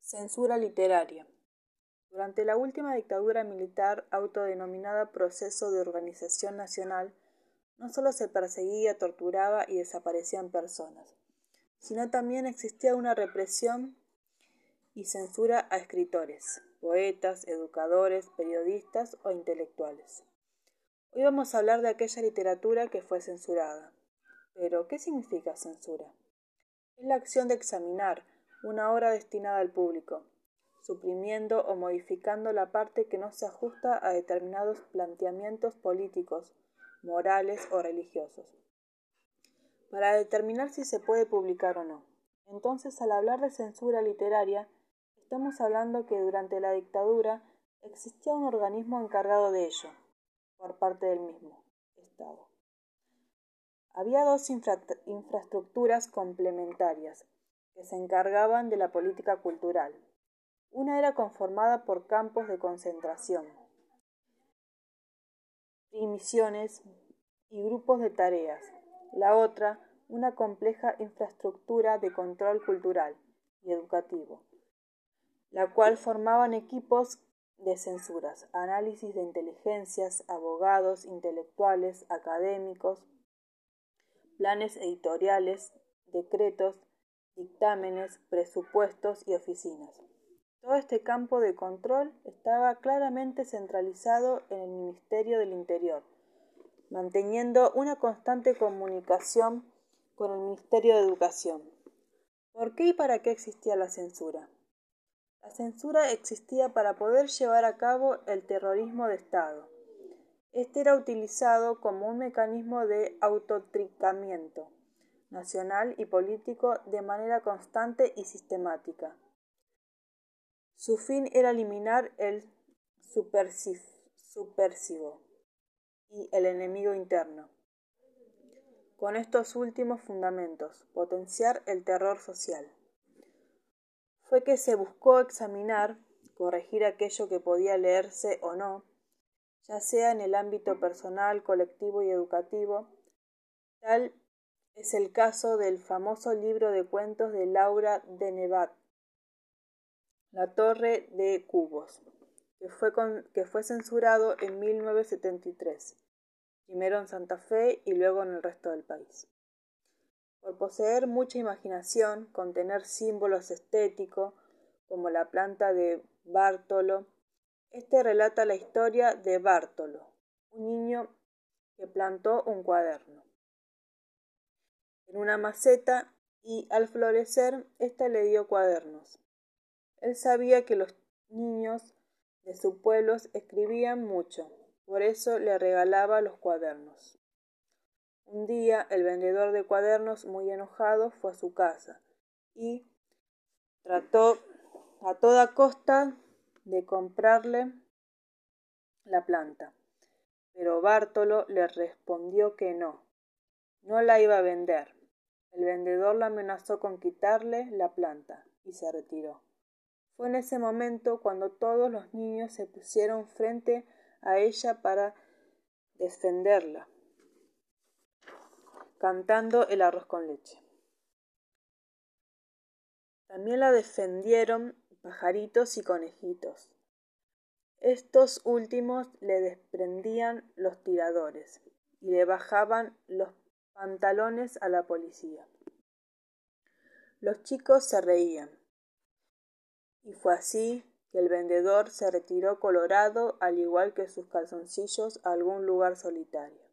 Censura literaria. Durante la última dictadura militar autodenominada Proceso de Organización Nacional, no solo se perseguía, torturaba y desaparecían personas, sino también existía una represión y censura a escritores, poetas, educadores, periodistas o intelectuales. Hoy vamos a hablar de aquella literatura que fue censurada. Pero, ¿qué significa censura? Es la acción de examinar una obra destinada al público, suprimiendo o modificando la parte que no se ajusta a determinados planteamientos políticos, morales o religiosos, para determinar si se puede publicar o no. Entonces, al hablar de censura literaria, estamos hablando que durante la dictadura existía un organismo encargado de ello, por parte del mismo Estado. Había dos infraestructuras complementarias que se encargaban de la política cultural. Una era conformada por campos de concentración, misiones y grupos de tareas. La otra, una compleja infraestructura de control cultural y educativo, la cual formaban equipos de censuras, análisis de inteligencias, abogados, intelectuales, académicos, planes editoriales, decretos, dictámenes, presupuestos y oficinas. Todo este campo de control estaba claramente centralizado en el Ministerio del Interior, manteniendo una constante comunicación con el Ministerio de Educación. ¿Por qué y para qué existía la censura? La censura existía para poder llevar a cabo el terrorismo de Estado, este era utilizado como un mecanismo de autotricamiento nacional y político de manera constante y sistemática. Su fin era eliminar el supersivo y el enemigo interno. Con estos últimos fundamentos, potenciar el terror social. Fue que se buscó examinar, corregir aquello que podía leerse o no, ya sea en el ámbito personal, colectivo y educativo. Tal es el caso del famoso libro de cuentos de Laura de Nevat, La Torre de Cubos, que fue, que fue censurado en 1973, primero en Santa Fe y luego en el resto del país. Por poseer mucha imaginación, contener símbolos estéticos, como la planta de Bártolo, este relata la historia de Bártolo, un niño que plantó un cuaderno en una maceta y al florecer ésta le dio cuadernos. Él sabía que los niños de su pueblo escribían mucho, por eso le regalaba los cuadernos. Un día el vendedor de cuadernos, muy enojado, fue a su casa y trató a toda costa de comprarle la planta. Pero Bártolo le respondió que no, no la iba a vender. El vendedor la amenazó con quitarle la planta y se retiró. Fue en ese momento cuando todos los niños se pusieron frente a ella para defenderla, cantando el arroz con leche. También la defendieron pajaritos y conejitos. Estos últimos le desprendían los tiradores y le bajaban los pantalones a la policía. Los chicos se reían. Y fue así que el vendedor se retiró colorado al igual que sus calzoncillos a algún lugar solitario.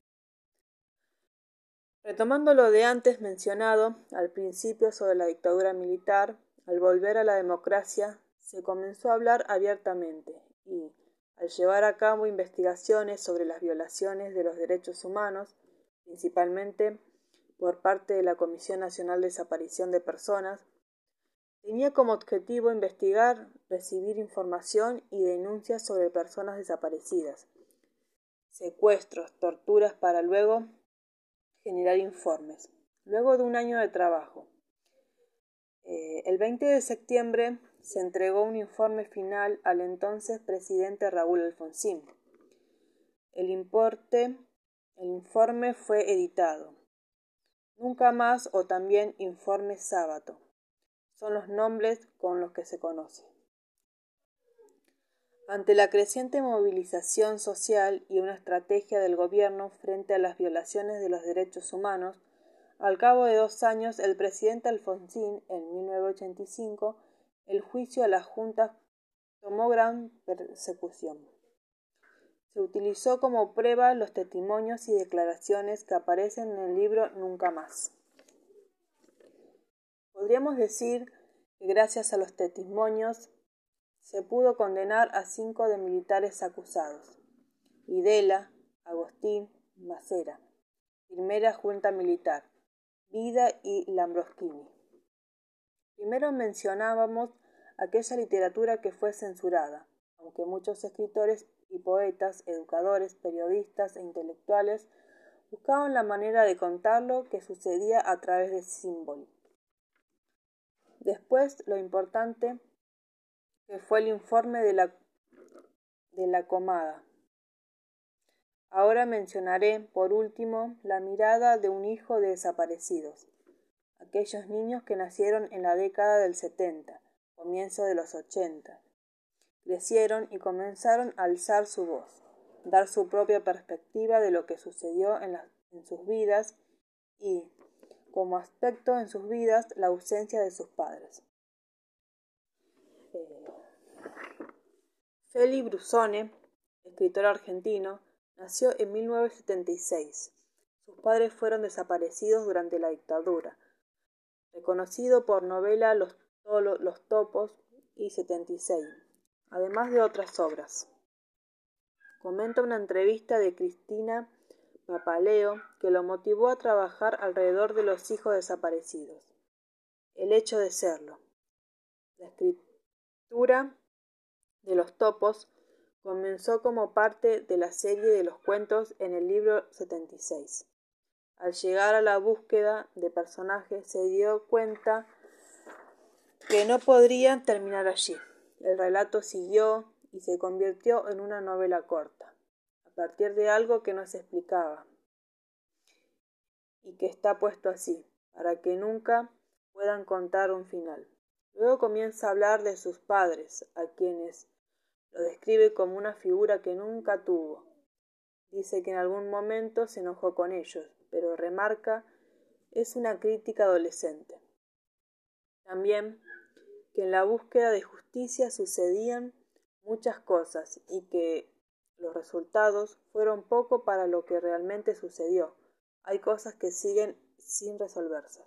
Retomando lo de antes mencionado al principio sobre la dictadura militar, al volver a la democracia se comenzó a hablar abiertamente y, al llevar a cabo investigaciones sobre las violaciones de los derechos humanos, principalmente por parte de la Comisión Nacional de Desaparición de Personas, tenía como objetivo investigar, recibir información y denuncias sobre personas desaparecidas, secuestros, torturas para luego generar informes. Luego de un año de trabajo, eh, el 20 de septiembre se entregó un informe final al entonces presidente Raúl Alfonsín. El importe, el informe fue editado. Nunca más o también Informe Sábato. Son los nombres con los que se conoce. Ante la creciente movilización social y una estrategia del gobierno frente a las violaciones de los derechos humanos, al cabo de dos años el presidente Alfonsín, en 1985, el juicio a las juntas tomó gran persecución. Se utilizó como prueba los testimonios y declaraciones que aparecen en el libro Nunca más. Podríamos decir que gracias a los testimonios se pudo condenar a cinco de militares acusados: Videla, Agostín, Macera, primera junta militar, Vida y Lambroschini. Primero mencionábamos aquella literatura que fue censurada, aunque muchos escritores y poetas, educadores, periodistas e intelectuales buscaban la manera de contar lo que sucedía a través de símbolos. Después, lo importante que fue el informe de la, de la comada. Ahora mencionaré, por último, la mirada de un hijo de desaparecidos, aquellos niños que nacieron en la década del 70, comienzo de los 80. Crecieron y comenzaron a alzar su voz, dar su propia perspectiva de lo que sucedió en, sus vidas y, como aspecto en sus vidas, la ausencia de sus padres. Feli Brusone, escritor argentino, nació en 1976. Sus padres fueron desaparecidos durante la dictadura. Reconocido por novela Los, Los Topos y 76, además de otras obras. Comenta una entrevista de Cristina Papaleo que lo motivó a trabajar alrededor de los hijos desaparecidos. El hecho de serlo. La escritura de los topos comenzó como parte de la serie de los cuentos en el libro 76. Al llegar a la búsqueda de personajes se dio cuenta que no podrían terminar allí. El relato siguió y se convirtió en una novela corta, a partir de algo que no se explicaba y que está puesto así, para que nunca puedan contar un final. Luego comienza a hablar de sus padres, a quienes lo describe como una figura que nunca tuvo. Dice que en algún momento se enojó con ellos, pero remarca es una crítica adolescente. También que en la búsqueda de justicia sucedían muchas cosas y que los resultados fueron poco para lo que realmente sucedió. Hay cosas que siguen sin resolverse.